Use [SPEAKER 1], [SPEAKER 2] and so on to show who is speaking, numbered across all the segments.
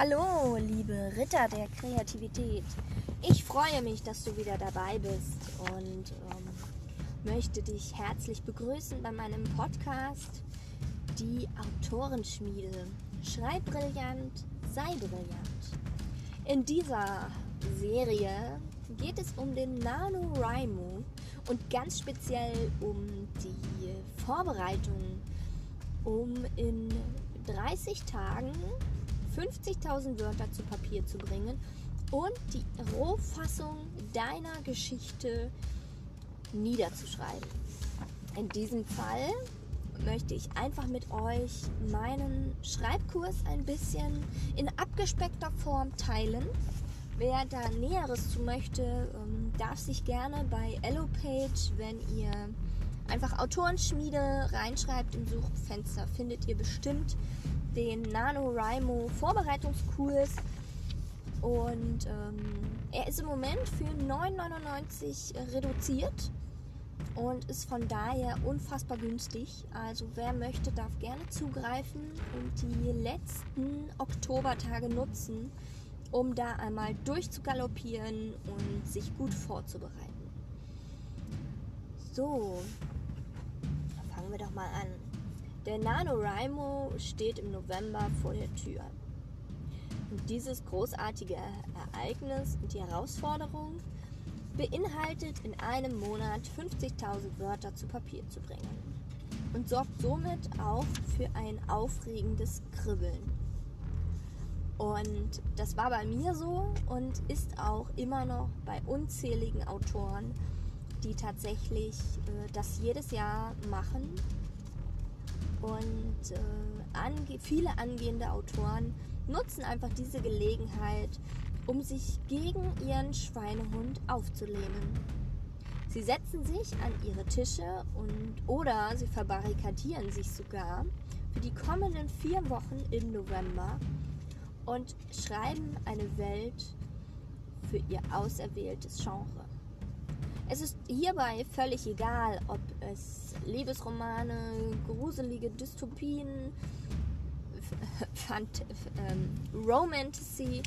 [SPEAKER 1] Hallo, liebe Ritter der Kreativität. Ich freue mich, dass du wieder dabei bist und ähm, möchte dich herzlich begrüßen bei meinem Podcast Die Autorenschmiede. Schreib brillant, sei brillant. In dieser Serie geht es um den NaNoWriMo und ganz speziell um die Vorbereitung, um in 30 Tagen 50.000 Wörter zu Papier zu bringen und die Rohfassung deiner Geschichte niederzuschreiben. In diesem Fall möchte ich einfach mit euch meinen Schreibkurs ein bisschen in abgespeckter Form teilen. Wer da Näheres zu möchte, ähm, darf sich gerne bei EloPage, wenn ihr einfach Autorenschmiede reinschreibt im Suchfenster, findet ihr bestimmt den NaNoWriMo Vorbereitungskurs. Und ähm, er ist im Moment für 9,99 reduziert und ist von daher unfassbar günstig. Also wer möchte, darf gerne zugreifen und die letzten Oktobertage nutzen, um da einmal durchzugaloppieren und sich gut vorzubereiten. So, fangen wir doch mal an. Der NaNoWriMo steht im November vor der Tür. Und dieses großartige Ereignis und die Herausforderung beinhaltet in einem Monat 50.000 Wörter zu Papier zu bringen und sorgt somit auch für ein aufregendes Kribbeln. Und das war bei mir so und ist auch immer noch bei unzähligen Autoren, die tatsächlich äh, das jedes Jahr machen und äh, ange viele angehende Autoren nutzen einfach diese Gelegenheit, um sich gegen ihren Schweinehund aufzulehnen. Sie setzen sich an ihre Tische und oder sie verbarrikadieren sich sogar für die kommenden vier Wochen im November und schreiben eine Welt für ihr auserwähltes Genre. Es ist hierbei völlig egal, ob es Liebesromane, gruselige Dystopien, Fant ähm, Romantasy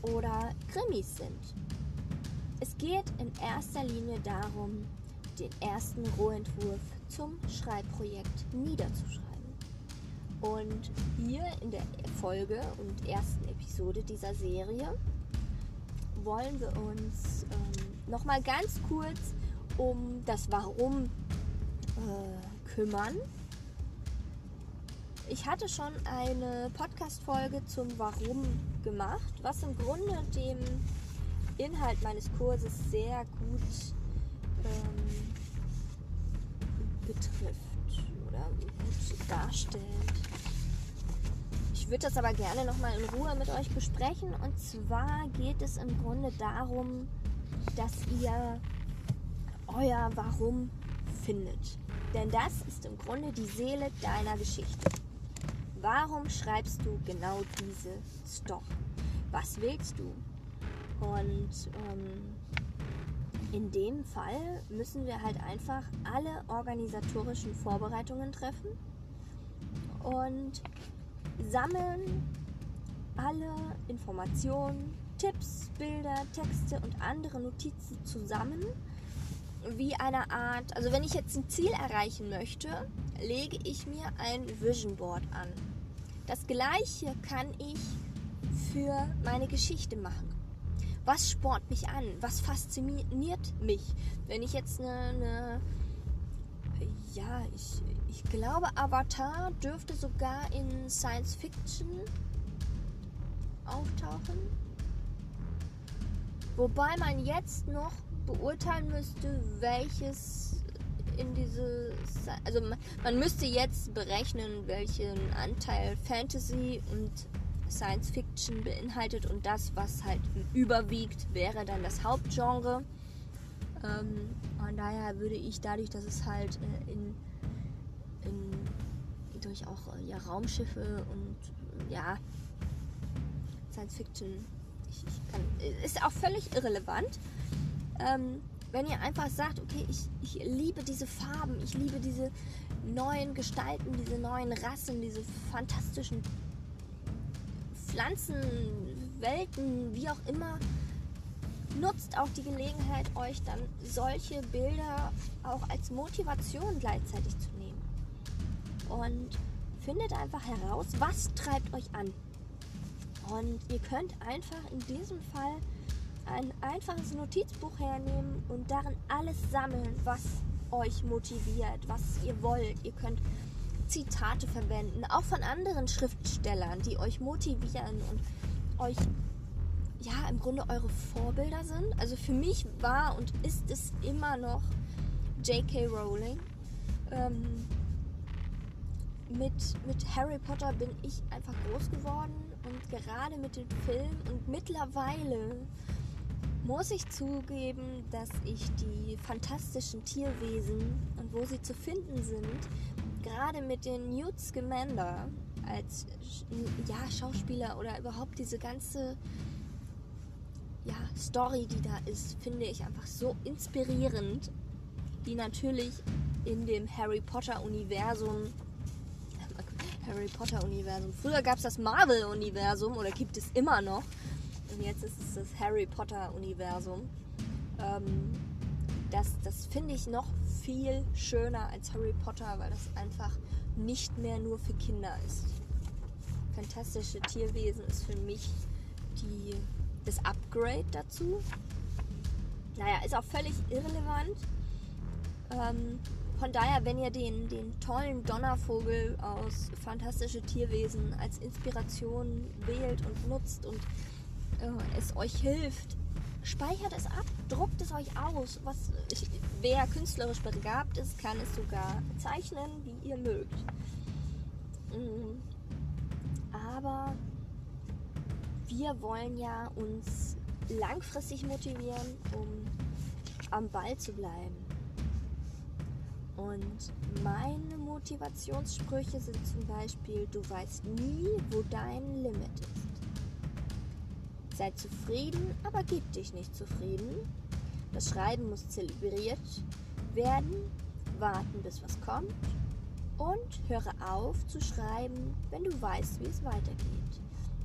[SPEAKER 1] oder Krimis sind. Es geht in erster Linie darum, den ersten Rohentwurf zum Schreibprojekt niederzuschreiben. Und hier in der Folge und ersten Episode dieser Serie wollen wir uns ähm, nochmal ganz kurz um das Warum äh, kümmern. Ich hatte schon eine Podcast-Folge zum Warum gemacht, was im Grunde dem Inhalt meines Kurses sehr gut ähm, betrifft oder gut darstellt. Ich würde das aber gerne nochmal in Ruhe mit euch besprechen. Und zwar geht es im Grunde darum, dass ihr euer Warum findet. Denn das ist im Grunde die Seele deiner Geschichte. Warum schreibst du genau diese Story? Was willst du? Und ähm, in dem Fall müssen wir halt einfach alle organisatorischen Vorbereitungen treffen und sammeln alle Informationen, Tipps, Bilder, Texte und andere Notizen zusammen wie eine Art, also wenn ich jetzt ein Ziel erreichen möchte, lege ich mir ein Vision Board an. Das gleiche kann ich für meine Geschichte machen. Was spornt mich an? Was fasziniert mich? Wenn ich jetzt eine, eine ja, ich, ich glaube, Avatar dürfte sogar in Science Fiction auftauchen. Wobei man jetzt noch beurteilen müsste, welches in diese. Also man müsste jetzt berechnen, welchen Anteil Fantasy und Science Fiction beinhaltet und das, was halt überwiegt, wäre dann das Hauptgenre. Ähm, von daher würde ich dadurch, dass es halt äh, in, in durch auch äh, ja, Raumschiffe und ja Science Fiction ich, ich kann, ist auch völlig irrelevant. Ähm, wenn ihr einfach sagt, okay, ich, ich liebe diese Farben, ich liebe diese neuen Gestalten, diese neuen Rassen, diese fantastischen Pflanzen, Welten, wie auch immer. Nutzt auch die Gelegenheit, euch dann solche Bilder auch als Motivation gleichzeitig zu nehmen. Und findet einfach heraus, was treibt euch an. Und ihr könnt einfach in diesem Fall ein einfaches Notizbuch hernehmen und darin alles sammeln, was euch motiviert, was ihr wollt. Ihr könnt Zitate verwenden, auch von anderen Schriftstellern, die euch motivieren und euch ja im Grunde eure Vorbilder sind. Also für mich war und ist es immer noch J.K. Rowling. Ähm, mit, mit Harry Potter bin ich einfach groß geworden und gerade mit den Filmen und mittlerweile muss ich zugeben, dass ich die fantastischen Tierwesen und wo sie zu finden sind, gerade mit den Newt Scamander als ja, Schauspieler oder überhaupt diese ganze ja, Story, die da ist, finde ich einfach so inspirierend, die natürlich in dem Harry Potter Universum Harry Potter Universum. Früher gab es das Marvel Universum oder gibt es immer noch. Und jetzt ist es das Harry Potter Universum. Ähm, das das finde ich noch viel schöner als Harry Potter, weil das einfach nicht mehr nur für Kinder ist. Fantastische Tierwesen ist für mich die, das Upgrade dazu. Naja, ist auch völlig irrelevant. Ähm, von daher, wenn ihr den, den tollen Donnervogel aus Fantastische Tierwesen als Inspiration wählt und nutzt und äh, es euch hilft, speichert es ab, druckt es euch aus. Was, ich, wer künstlerisch begabt ist, kann es sogar zeichnen, wie ihr mögt. Mhm. Aber wir wollen ja uns langfristig motivieren, um am Ball zu bleiben. Und meine Motivationssprüche sind zum Beispiel, du weißt nie, wo dein Limit ist. Sei zufrieden, aber gib dich nicht zufrieden. Das Schreiben muss zelebriert werden, warten bis was kommt und höre auf zu schreiben, wenn du weißt, wie es weitergeht.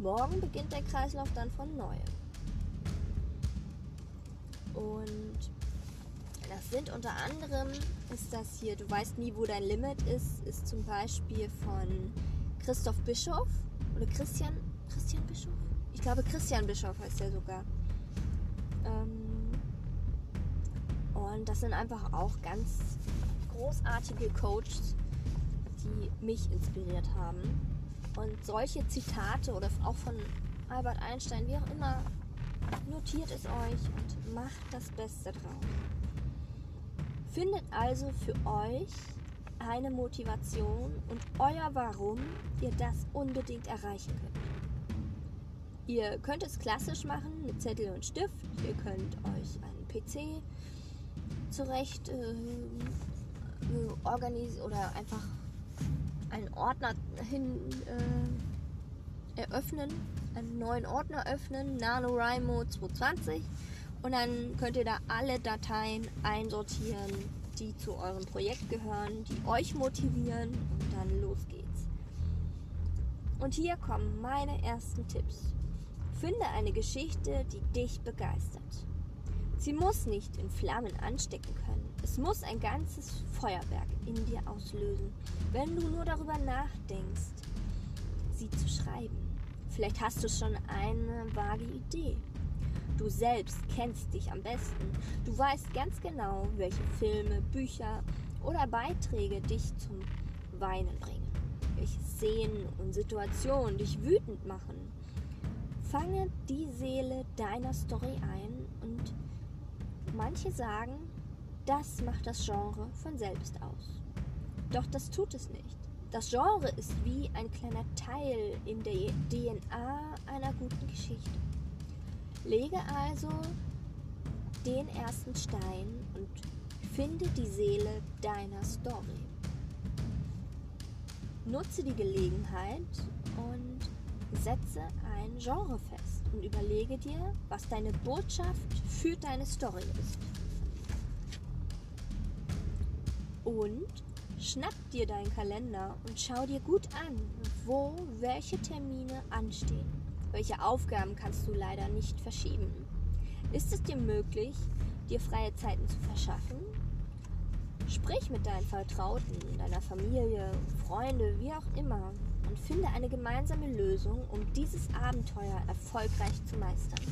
[SPEAKER 1] Morgen beginnt der Kreislauf dann von neuem. Und das sind unter anderem, ist das hier, du weißt nie, wo dein Limit ist, ist zum Beispiel von Christoph Bischof oder Christian, Christian Bischof? Ich glaube, Christian Bischof heißt er sogar. Ähm, und das sind einfach auch ganz großartige Coaches, die mich inspiriert haben. Und solche Zitate oder auch von Albert Einstein, wie auch immer, notiert es euch und macht das Beste draus. Findet also für euch eine Motivation und euer Warum ihr das unbedingt erreichen könnt. Ihr könnt es klassisch machen mit Zettel und Stift. Ihr könnt euch einen PC zurecht äh, organisieren oder einfach einen Ordner hin äh, eröffnen, einen neuen Ordner öffnen, NaNoWriMo 220 und dann könnt ihr da alle Dateien einsortieren, die zu eurem Projekt gehören, die euch motivieren und dann los geht's. Und hier kommen meine ersten Tipps. Finde eine Geschichte, die dich begeistert. Sie muss nicht in Flammen anstecken können. Es muss ein ganzes Feuerwerk in dir auslösen, wenn du nur darüber nachdenkst, sie zu schreiben. Vielleicht hast du schon eine vage Idee. Du selbst kennst dich am besten. Du weißt ganz genau, welche Filme, Bücher oder Beiträge dich zum Weinen bringen. Welche Szenen und Situationen dich wütend machen. Fange die Seele deiner Story ein und manche sagen, das macht das Genre von selbst aus. Doch das tut es nicht. Das Genre ist wie ein kleiner Teil in der DNA einer guten Geschichte. Lege also den ersten Stein und finde die Seele deiner Story. Nutze die Gelegenheit und setze ein Genre fest und überlege dir, was deine Botschaft für deine Story ist. Und schnapp dir deinen Kalender und schau dir gut an, wo welche Termine anstehen. Welche Aufgaben kannst du leider nicht verschieben? Ist es dir möglich, dir freie Zeiten zu verschaffen? Sprich mit deinen Vertrauten, deiner Familie, Freunde, wie auch immer und finde eine gemeinsame Lösung, um dieses Abenteuer erfolgreich zu meistern.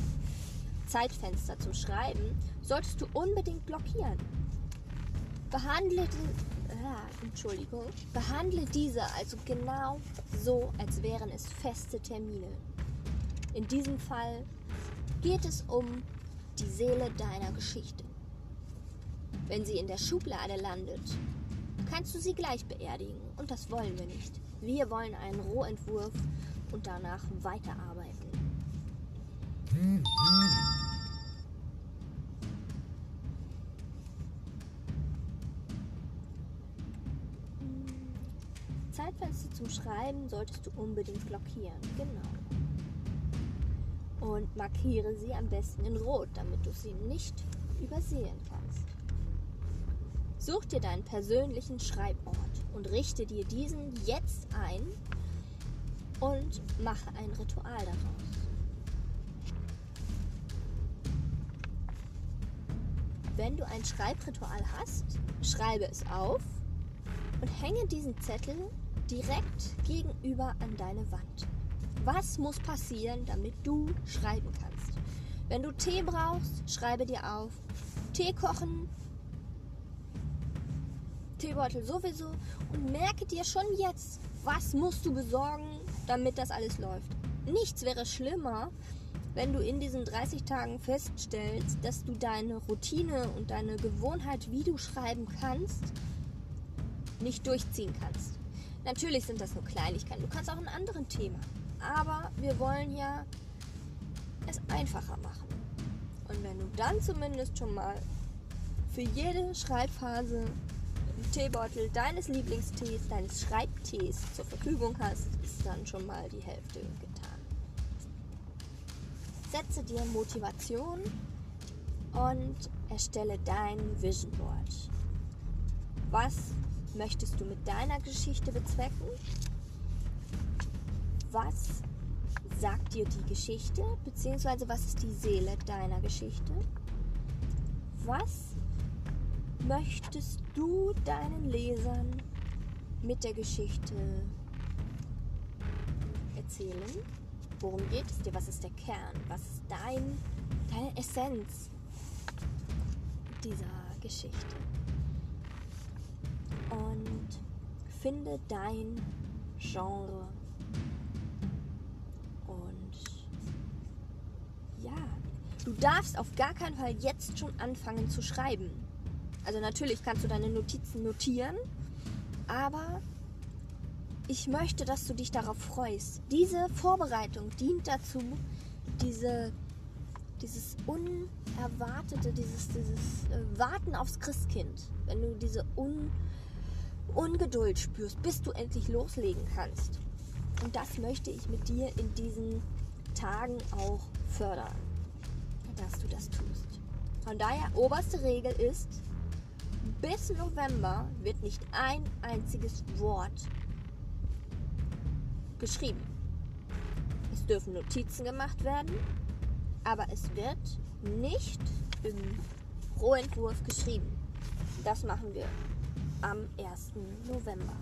[SPEAKER 1] Zeitfenster zum Schreiben solltest du unbedingt blockieren. Behandle, Entschuldigung, behandle diese also genau so, als wären es feste Termine. In diesem Fall geht es um die Seele deiner Geschichte. Wenn sie in der Schublade landet, kannst du sie gleich beerdigen und das wollen wir nicht. Wir wollen einen Rohentwurf und danach weiterarbeiten. Zeitfenster zum Schreiben solltest du unbedingt blockieren. Genau. Und markiere sie am besten in Rot, damit du sie nicht übersehen kannst. Such dir deinen persönlichen Schreibort und richte dir diesen jetzt ein und mache ein Ritual daraus. Wenn du ein Schreibritual hast, schreibe es auf und hänge diesen Zettel direkt gegenüber an deine Wand. Was muss passieren, damit du schreiben kannst? Wenn du Tee brauchst, schreibe dir auf. Tee kochen, Teebeutel sowieso und merke dir schon jetzt, was musst du besorgen, damit das alles läuft. Nichts wäre schlimmer, wenn du in diesen 30 Tagen feststellst, dass du deine Routine und deine Gewohnheit, wie du schreiben kannst, nicht durchziehen kannst. Natürlich sind das nur Kleinigkeiten. Du kannst auch einen anderen Thema. Aber wir wollen ja es einfacher machen. Und wenn du dann zumindest schon mal für jede Schreibphase Teebeutel deines Lieblingstees, deines Schreibtees zur Verfügung hast, ist dann schon mal die Hälfte getan. Setze dir Motivation und erstelle dein Vision Board. Was möchtest du mit deiner Geschichte bezwecken? Was sagt dir die Geschichte, beziehungsweise was ist die Seele deiner Geschichte? Was möchtest du deinen Lesern mit der Geschichte erzählen? Worum geht es dir? Was ist der Kern? Was ist dein, deine Essenz dieser Geschichte? Und finde dein Genre. Du darfst auf gar keinen Fall jetzt schon anfangen zu schreiben also natürlich kannst du deine Notizen notieren, aber ich möchte, dass du dich darauf freust. Diese Vorbereitung dient dazu, diese, dieses Unerwartete, dieses, dieses äh, Warten aufs Christkind, wenn du diese Un, Ungeduld spürst, bis du endlich loslegen kannst. Und das möchte ich mit dir in diesen Tagen auch fördern, dass du das tust. Von daher, oberste Regel ist, bis November wird nicht ein einziges Wort geschrieben. Es dürfen Notizen gemacht werden, aber es wird nicht im Rohentwurf geschrieben. Das machen wir am 1. November.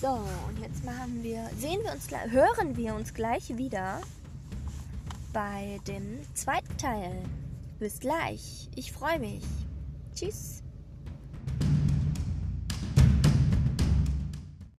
[SPEAKER 1] So, und jetzt machen wir, sehen wir uns, hören wir uns gleich wieder bei dem zweiten Teil. Bis gleich. Ich freue mich. Tschüss.